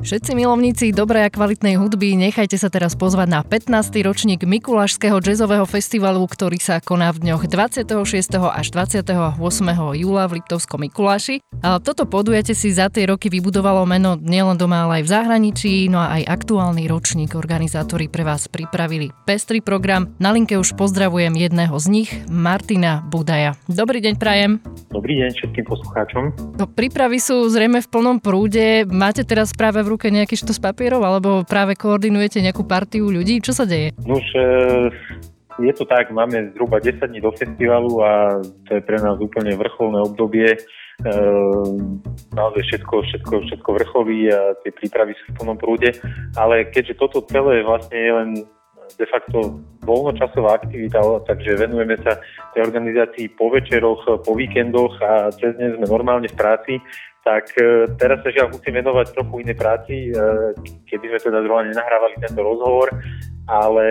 Všetci milovníci dobrej a kvalitnej hudby, nechajte sa teraz pozvať na 15. ročník Mikulášského jazzového festivalu, ktorý sa koná v dňoch 26. až 28. júla v Liptovskom Mikuláši. A toto podujete si za tie roky vybudovalo meno nielen doma, ale aj v zahraničí, no a aj aktuálny ročník organizátori pre vás pripravili pestrý program. Na linke už pozdravujem jedného z nich, Martina Budaja. Dobrý deň, Prajem. Dobrý deň všetkým poslucháčom. No, prípravy sú zrejme v plnom prúde. Máte teraz práve v ruke nejaký štos papierov, alebo práve koordinujete nejakú partiu ľudí? Čo sa deje? Nož, e, je to tak, máme zhruba 10 dní do festivalu a to je pre nás úplne vrcholné obdobie. E, naozaj všetko, všetko, všetko vrcholí a tie prípravy sú v plnom prúde, ale keďže toto celé vlastne je len de facto voľnočasová aktivita, takže venujeme sa tej organizácii po večeroch, po víkendoch a cez deň sme normálne v práci, tak e, teraz sa žiaľ musím venovať trochu inej práci, e, keby sme teda zrovna nenahrávali tento rozhovor, ale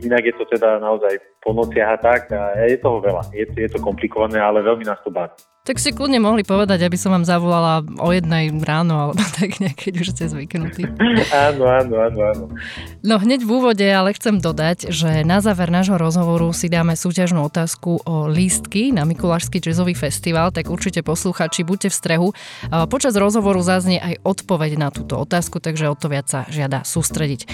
inak je to teda naozaj po nociach a tak a je toho veľa. Je, je to komplikované, ale veľmi nás to baví. Tak si kľudne mohli povedať, aby som vám zavolala o jednej ráno, alebo tak keď už ste zvyknutí. áno, áno, áno, áno. No hneď v úvode ale chcem dodať, že na záver nášho rozhovoru si dáme súťažnú otázku o lístky na Mikulášsky jazzový festival, tak určite posluchači, buďte v strehu. Počas rozhovoru zaznie aj odpoveď na túto otázku, takže o to viac sa žiada sústrediť.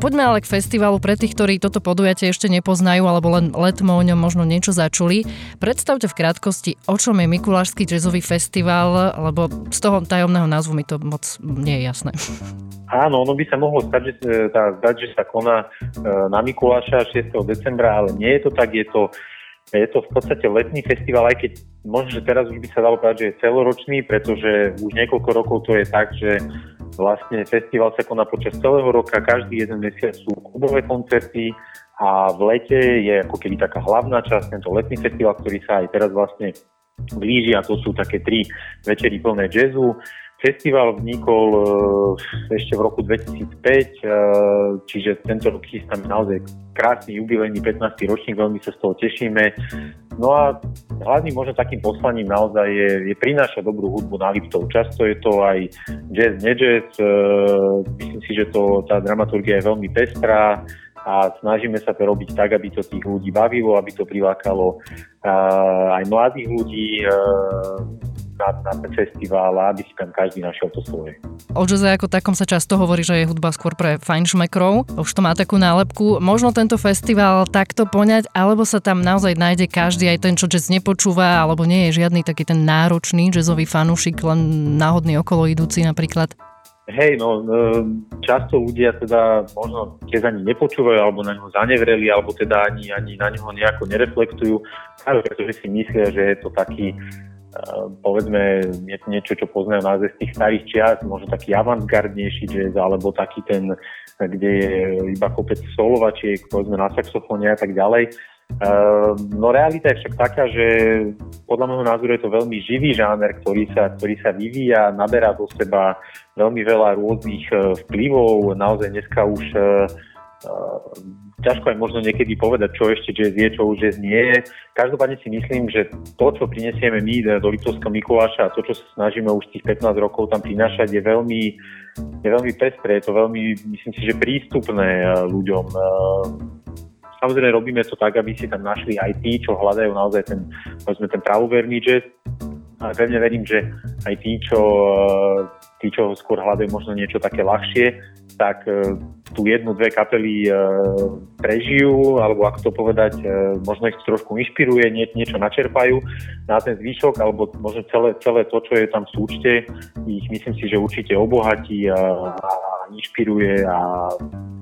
Poďme ale k festivalu pre tých, ktorí toto podujatie ešte nepoznajú, alebo len letmo o ňom možno niečo začuli. Predstavte v krátkosti, o čom je Mikuláš Mikulášsky jazzový festival, lebo z toho tajomného názvu mi to moc nie je jasné. Áno, ono by sa mohlo stať, že, e, tá, zdať, že sa koná e, na Mikuláša 6. decembra, ale nie je to tak, je to, je to v podstate letný festival, aj keď možno, že teraz už by sa dalo povedať, že je celoročný, pretože už niekoľko rokov to je tak, že vlastne festival sa koná počas celého roka, každý jeden mesiac sú klubové koncerty a v lete je ako keby taká hlavná časť, tento letný festival, ktorý sa aj teraz vlastne blíži a to sú také tri večery plné jazzu. Festival vznikol e, ešte v roku 2005, e, čiže tento rok chystáme naozaj krásny jubilejný 15. ročník, veľmi sa z toho tešíme. No a hlavným možno takým poslaním naozaj je, je prinášať dobrú hudbu na Liptov. Často je to aj jazz, ne-jazz. E, myslím si, že to, tá dramaturgia je veľmi pestrá a snažíme sa to robiť tak, aby to tých ľudí bavilo, aby to prilákalo uh, aj mladých ľudí uh, na, festival a aby si tam každý našiel to svoje. O jazze ako takom sa často hovorí, že je hudba skôr pre fajnšmekrov. Už to má takú nálepku. Možno tento festival takto poňať, alebo sa tam naozaj nájde každý, aj ten, čo jazz nepočúva, alebo nie je žiadny taký ten náročný jazzový fanúšik, len náhodný okolo idúci napríklad. Hej, no e, často ľudia teda možno keď ani nepočúvajú, alebo na ňo zanevreli, alebo teda ani, ani na ňo nejako nereflektujú, práve pretože si myslia, že je to taký e, povedzme niečo, čo poznajú název z tých starých čias, možno taký avantgardnejší jazz, alebo taký ten, kde je iba kopec solovačiek, povedzme na saxofóne a tak ďalej. Ehm, no realita je však taká, že podľa môjho názoru je to veľmi živý žáner, ktorý sa, ktorý sa vyvíja, naberá do seba veľmi veľa rôznych e, vplyvov. Naozaj dneska už ťažko aj možno niekedy povedať, čo ešte jazz je, čo už jazz nie je. Každopádne si myslím, že to, čo prinesieme my do Litovského Mikuláša a to, čo sa snažíme už tých 15 rokov tam prinášať, je veľmi, je veľmi pestré, je to veľmi, myslím si, že prístupné ľuďom Samozrejme robíme to tak, aby si tam našli aj tí, čo hľadajú naozaj ten, povedzme, ten pravoverný jazz. A pevne verím, že aj tí, čo, tí, čo skôr hľadajú možno niečo také ľahšie, tak e, tú jednu, dve kapely e, prežijú, alebo ako to povedať, e, možno ich trošku inšpiruje, nie, niečo načerpajú na ten zvyšok, alebo možno celé, celé to, čo je tam v súčte, ich myslím si, že určite obohatí a, a inšpiruje a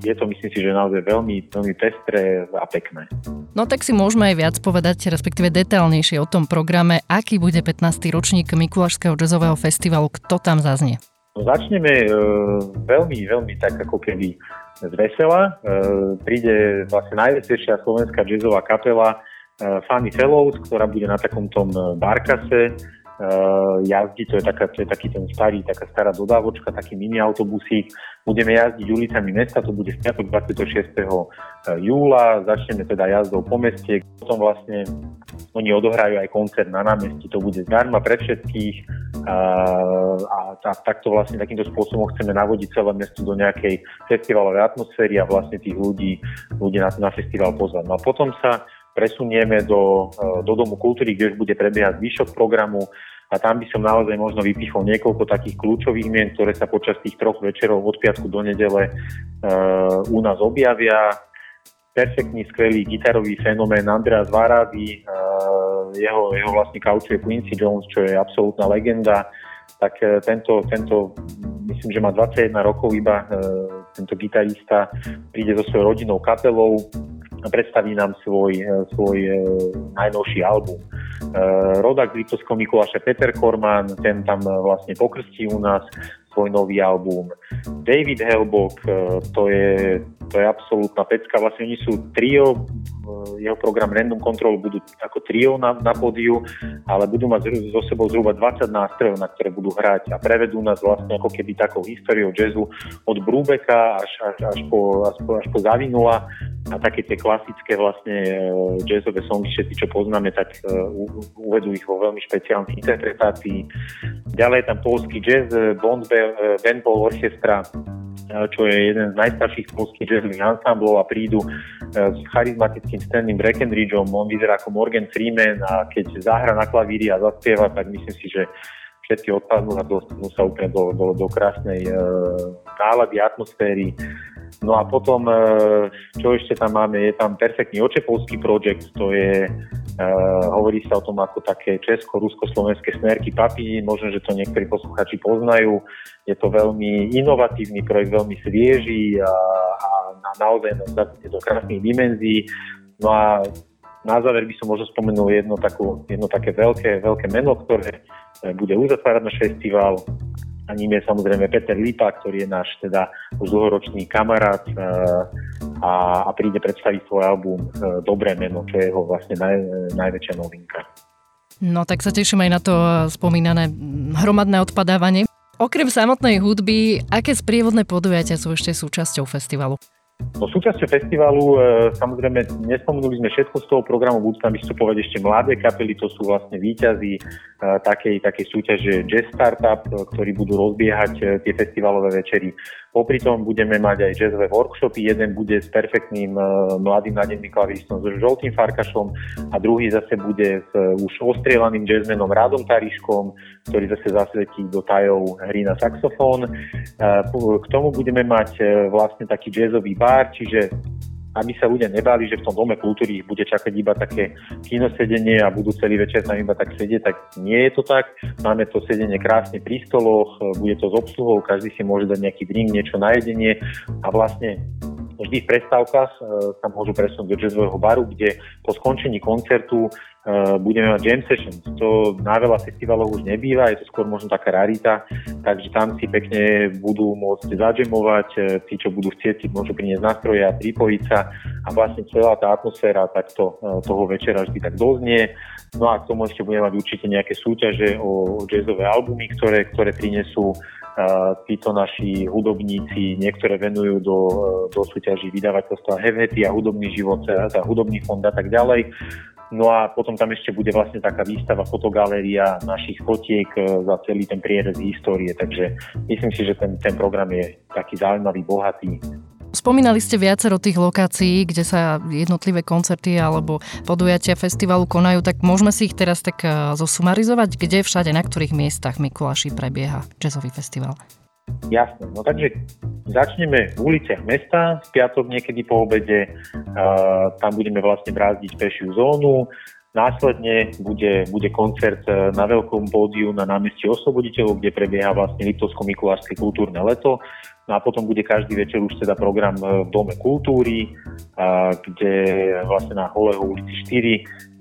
je to myslím si, že naozaj veľmi, veľmi pestré a pekné. No tak si môžeme aj viac povedať, respektíve detailnejšie o tom programe, aký bude 15. ročník Mikulášského jazzového festivalu, kto tam zaznie. No, začneme e, veľmi, veľmi tak ako keby z vesela. E, príde vlastne najveselšia slovenská jazzová kapela e, Fanny Fellows, ktorá bude na takom tom e, barkase. E, jazdí, to je, taká, to je taký ten starý, taká stará dodávočka, taký mini autobusík. Budeme jazdiť ulicami mesta, to bude v 26. E, júla. Začneme teda jazdou po meste. Potom vlastne oni odohrajú aj koncert na námestí, to bude zdarma pre všetkých a a takto vlastne takýmto spôsobom chceme navodiť celé mesto do nejakej festivalovej atmosféry a vlastne tých ľudí, ľudí na, na festival pozvať. No a potom sa presunieme do, e, do Domu kultúry, kde už bude prebiehať zvyšok programu. A tam by som naozaj možno vypichol niekoľko takých kľúčových mien, ktoré sa počas tých troch večerov od piatku do nedele uh, u nás objavia. Perfektný, skvelý gitarový fenomén Andreas Varady, uh, jeho, jeho vlastne kaučuje Quincy Jones, čo je absolútna legenda. Tak e, tento, tento myslím, že má 21 rokov iba, e, tento gitarista príde so svojou rodinou kapelou predstaví nám svoj, e, svoj najnovší album. Rodak z Liptovského Mikuláša Peter Korman, ten tam vlastne pokrstí u nás svoj nový album. David Helbok, to je, to je absolútna pecka, vlastne oni sú trio, jeho program Random Control budú ako trio na, na pódiu, ale budú mať so sebou zhruba 20 nástrojov, na ktoré budú hrať a prevedú nás vlastne ako keby takou históriou jazzu od Brúbeka až, až, až, po, až, po, až po Zavinula a také tie klasické vlastne uh, jazzové songy, všetci čo poznáme, tak uh, uvedú ich vo veľmi špeciálnej interpretácii. Ďalej je tam polský jazz, Bond Band Ball Orchestra, čo je jeden z najstarších polských jazzových ansámblov a prídu s charizmatickým Stanley Breckenridgeom, on vyzerá ako Morgan Freeman a keď zahra na klavíri a zaspieva, tak myslím si, že všetky odpadnú a dostanú sa úplne do, do, do krásnej e, nálady, atmosféry. No a potom, e, čo ešte tam máme, je tam perfektný očepovský projekt, to je, e, hovorí sa o tom ako také česko-rusko-slovenské smerky papí, možno, že to niektorí posluchači poznajú. Je to veľmi inovatívny projekt, veľmi svieži a, a naozaj na do krásnych dimenzií. No a na záver by som možno spomenul jedno, takú, jedno také veľké, veľké meno, ktoré e, bude uzatvárať náš festival a ním je samozrejme Peter Lipa, ktorý je náš teda už dlhoročný kamarát e, a, a príde predstaviť svoj album e, Dobré meno, čo je jeho vlastne naj, najväčšia novinka. No tak sa teším aj na to spomínané hromadné odpadávanie. Okrem samotnej hudby, aké sprievodné podujatia sú ešte súčasťou festivalu? No súčasťou festivalu, e, samozrejme, nespomenuli sme všetko z toho programu, budú tam vystupovať ešte mladé kapely, to sú vlastne výťazí e, takej, takej súťaže Jazz Startup, e, ktorí budú rozbiehať e, tie festivalové večery. Popri tom budeme mať aj jazzové workshopy, jeden bude s perfektným e, mladým nádejným klavíristom s žoltým farkašom a druhý zase bude s e, už ostrielaným jazzmenom Rádom Tariškom, ktorý zase zasvetí do tajov hry na saxofón. E, k tomu budeme mať vlastne taký jazzový bar, čiže aby sa ľudia nebáli, že v tom dome kultúry ich bude čakať iba také kinosedenie a budú celý večer tam iba tak sedieť, tak nie je to tak. Máme to sedenie krásne pri stoloch, bude to s obsluhou, každý si môže dať nejaký drink, niečo na jedenie a vlastne vždy v prestávkach e, sa môžu presunúť do jazzového baru, kde po skončení koncertu budeme mať jam sessions. To na veľa festivalov už nebýva, je to skôr možno taká rarita, takže tam si pekne budú môcť zajamovať, uh, tí, čo budú chcieť, si môžu priniesť nástroje a pripojiť sa a vlastne celá tá atmosféra takto uh, toho večera vždy tak doznie. No a k tomu ešte budeme mať určite nejaké súťaže o jazzové albumy, ktoré, ktoré prinesú títo naši hudobníci, niektoré venujú do, do súťaží vydavateľstva Hevety a hudobný život, teda hudobný fond a tak ďalej. No a potom tam ešte bude vlastne taká výstava, fotogaléria našich fotiek e, za celý ten prierez histórie, takže myslím si, že ten, ten program je taký zaujímavý, bohatý. Spomínali ste viacero tých lokácií, kde sa jednotlivé koncerty alebo podujatia festivalu konajú, tak môžeme si ich teraz tak e, zosumarizovať, kde všade, na ktorých miestach Mikuláši prebieha jazzový festival. Jasné, no takže začneme v uliciach mesta, v piatok niekedy po obede, tam budeme vlastne brázdiť pešiu zónu, Následne bude, bude koncert e, na veľkom pódiu na námestí Osloboditeľov, kde prebieha vlastne Liptovsko-Mikulášske kultúrne leto. No a potom bude každý večer už teda program e, v Dome kultúry, kde vlastne na Holého ulici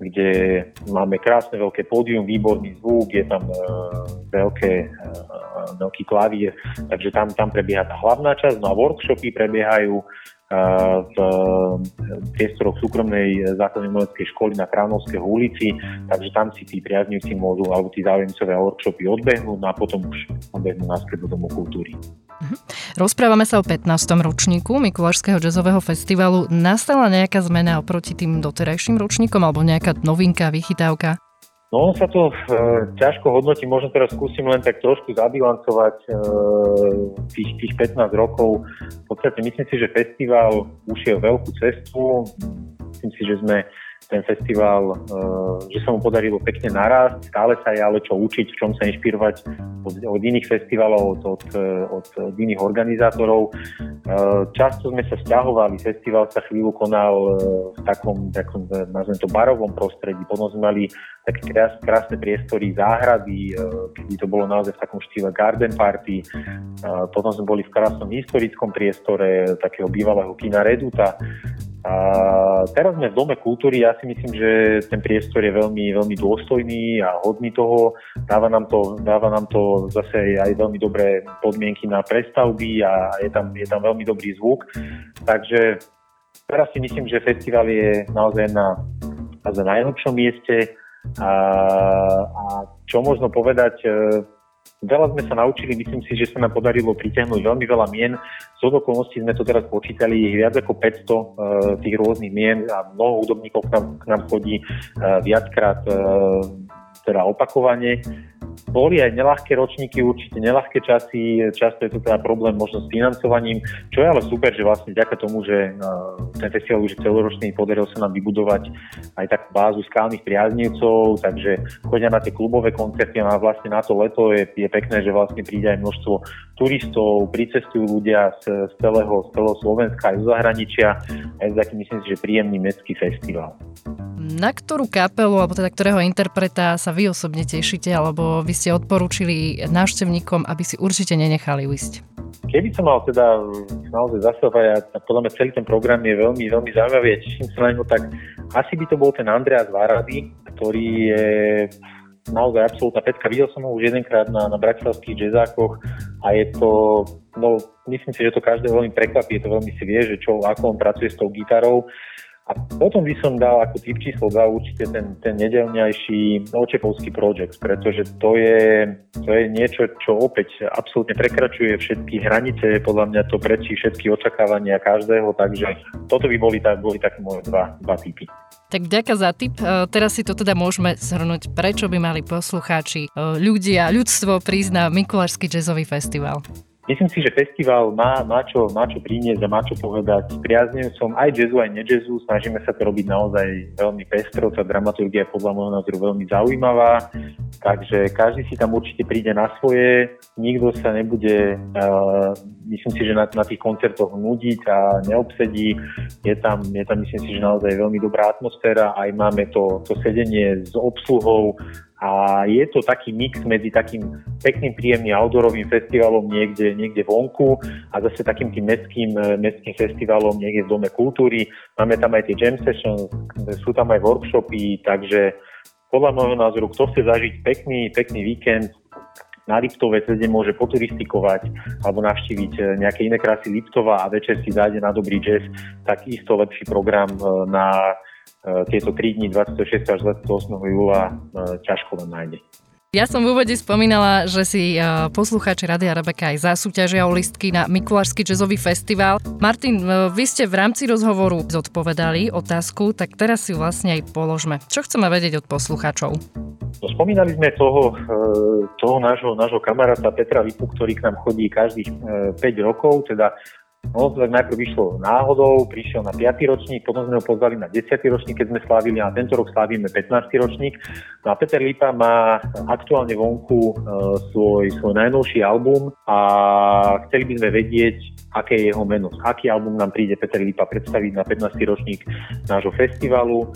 4, kde máme krásne veľké pódium, výborný zvuk, je tam veľké veľký klavír, takže tam, tam prebieha tá hlavná časť, no a workshopy prebiehajú v priestoroch súkromnej základnej umeleckej školy na Kránovskej ulici, takže tam si tí priaznivci môžu, alebo tí záujemcové workshopy odbehnúť no a potom už odbehnú naspäť do Domu kultúry. Mhm. Rozprávame sa o 15. ročníku Mikulášského jazzového festivalu. Nastala nejaká zmena oproti tým doterajším ročníkom alebo nejaká novinka, vychytávka? No on sa to e, ťažko hodnotí, možno teraz skúsim len tak trošku zabilancovať e, tých, tých 15 rokov. V podstate myslím si, že festival ušiel veľkú cestu. Myslím si, že sme ten festival, eh, že sa mu podarilo pekne narásť, stále sa je ale čo učiť, v čom sa inšpirovať od, od iných festivalov, od, od, od, od iných organizátorov. Eh, často sme sa stiahovali, festival sa chvíľu konal v takom, takom nazvem to, barovom prostredí, potom sme mali také krás, krásne priestory, záhrady, kedy to bolo naozaj v takom štýle garden party, potom sme boli v krásnom historickom priestore takého bývalého kina Reduta, a teraz sme v Dome kultúry, ja si myslím, že ten priestor je veľmi, veľmi dôstojný a hodný toho. Dáva nám to, dáva nám to zase aj veľmi dobré podmienky na prestavby a je tam, je tam veľmi dobrý zvuk. Takže teraz si myslím, že festival je naozaj na, na najlepšom mieste. A, a čo možno povedať, Veľa sme sa naučili, myslím si, že sa nám podarilo pritiahnuť veľmi veľa mien. Z okolností sme to teraz počítali, je viac ako 500 uh, e, tých rôznych mien a mnoho údobníkov k nám, k nám chodí uh, viackrát uh, teda opakovane. Boli aj nelahké ročníky, určite nelahké časy, často je to teda problém možno s financovaním, čo je ale super, že vlastne vďaka tomu, že ten festival už je celoročný, podarilo sa nám vybudovať aj takú bázu skálnych priaznivcov, takže chodia na tie klubové koncerty a vlastne na to leto je, je pekné, že vlastne príde aj množstvo turistov, pricestujú ľudia z, z, celého, z celého Slovenska aj zo zahraničia a je taký myslím si, že príjemný mestský festival. Na ktorú kapelu, alebo teda ktorého interpreta sa vy osobne tešíte, alebo vy ste odporúčili návštevníkom, aby si určite nenechali ujsť? Keby som mal teda naozaj zasahovať, a podľa mňa celý ten program je veľmi, veľmi zaujímavý a teším sa na ňo, tak asi by to bol ten Andreas Varady, ktorý je naozaj absolútna petka. Videl som ho už jedenkrát na, na bratislavských jazzákoch a je to, no myslím si, že to každé veľmi prekvapí, je to veľmi si vie, že čo, ako on pracuje s tou gitarou. A potom by som dal ako typ číslo 2 určite ten, ten nedelňajší Očepovský projekt, pretože to je, to je niečo, čo opäť absolútne prekračuje všetky hranice, podľa mňa to prečí všetky očakávania každého, takže toto by boli, boli také moje dva, dva typy. Tak vďaka za tip. E, teraz si to teda môžeme zhrnúť, prečo by mali poslucháči, e, ľudia, ľudstvo na Mikulášsky jazzový festival. Myslím si, že festival má, má, čo, má čo priniesť a má čo povedať. Priaznem som aj jazzu, aj nejazzu. Snažíme sa to robiť naozaj veľmi pestro. Tá dramaturgia je podľa môjho názoru veľmi zaujímavá. Takže každý si tam určite príde na svoje. Nikto sa nebude, uh, myslím si, že na, na tých koncertoch nudiť a neobsedí. Je tam, je tam myslím si, že naozaj veľmi dobrá atmosféra. Aj máme to, to sedenie s obsluhou a je to taký mix medzi takým pekným, príjemným outdoorovým festivalom niekde, niekde vonku a zase takým tým mestským, eh, mestským festivalom niekde v Dome kultúry. Máme tam aj tie jam sessions, sú tam aj workshopy, takže podľa môjho názoru, kto chce zažiť pekný, pekný víkend, na Liptove cez môže poturistikovať alebo navštíviť eh, nejaké iné krásy Liptova a večer si zájde na dobrý jazz, tak isto lepší program eh, na tieto 3 dní 26. až 28. júla e, ťažko len nájde. Ja som v úvode spomínala, že si e, poslucháči Radia Rebeka aj zasúťažia o listky na Mikulášsky jazzový festival. Martin, vy ste v rámci rozhovoru zodpovedali otázku, tak teraz si vlastne aj položme. Čo chceme vedieť od poslucháčov? No, spomínali sme toho, toho nášho, nášho kamaráta Petra Lipu, ktorý k nám chodí každých 5 rokov, teda No, tak najprv vyšlo náhodou, prišiel na 5. ročník, potom sme ho pozvali na 10. ročník, keď sme slávili a tento rok slávime 15. ročník. No a Peter Lipa má aktuálne vonku e, svoj, svoj najnovší album a chceli by sme vedieť, aké je jeho meno. Aký album nám príde Peter Lipa predstaviť na 15. ročník nášho festivalu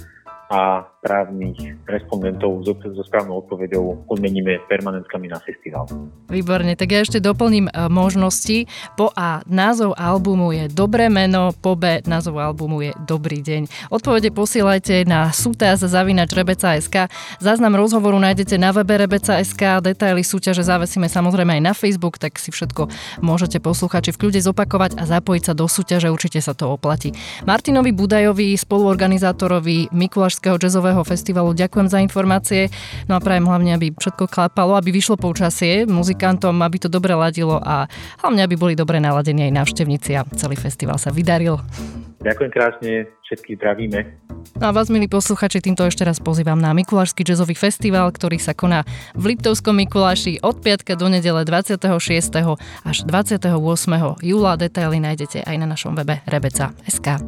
a správnych respondentov so, so správnou odpovedou odmeníme permanentkami na festival. Výborne, tak ja ešte doplním e, možnosti. Po A názov albumu je Dobré meno, po B názov albumu je Dobrý deň. Odpovede posielajte na sútaz.sk. Záznam rozhovoru nájdete na webe rebeca.sk, detaily súťaže závesíme samozrejme aj na Facebook, tak si všetko môžete posluchači v kľude zopakovať a zapojiť sa do súťaže, určite sa to oplatí. Martinovi Budajovi, spoluorganizátorovi Mikuláš Mikulášského jazzového festivalu. Ďakujem za informácie. No a prajem hlavne, aby všetko klapalo, aby vyšlo počasie muzikantom, aby to dobre ladilo a hlavne, aby boli dobre naladení aj návštevníci a celý festival sa vydaril. Ďakujem krásne, všetkých zdravíme. No a vás, milí posluchači, týmto ešte raz pozývam na Mikulášsky jazzový festival, ktorý sa koná v Liptovskom Mikuláši od piatka do nedele 26. až 28. júla. Detaily nájdete aj na našom webe rebeca.sk.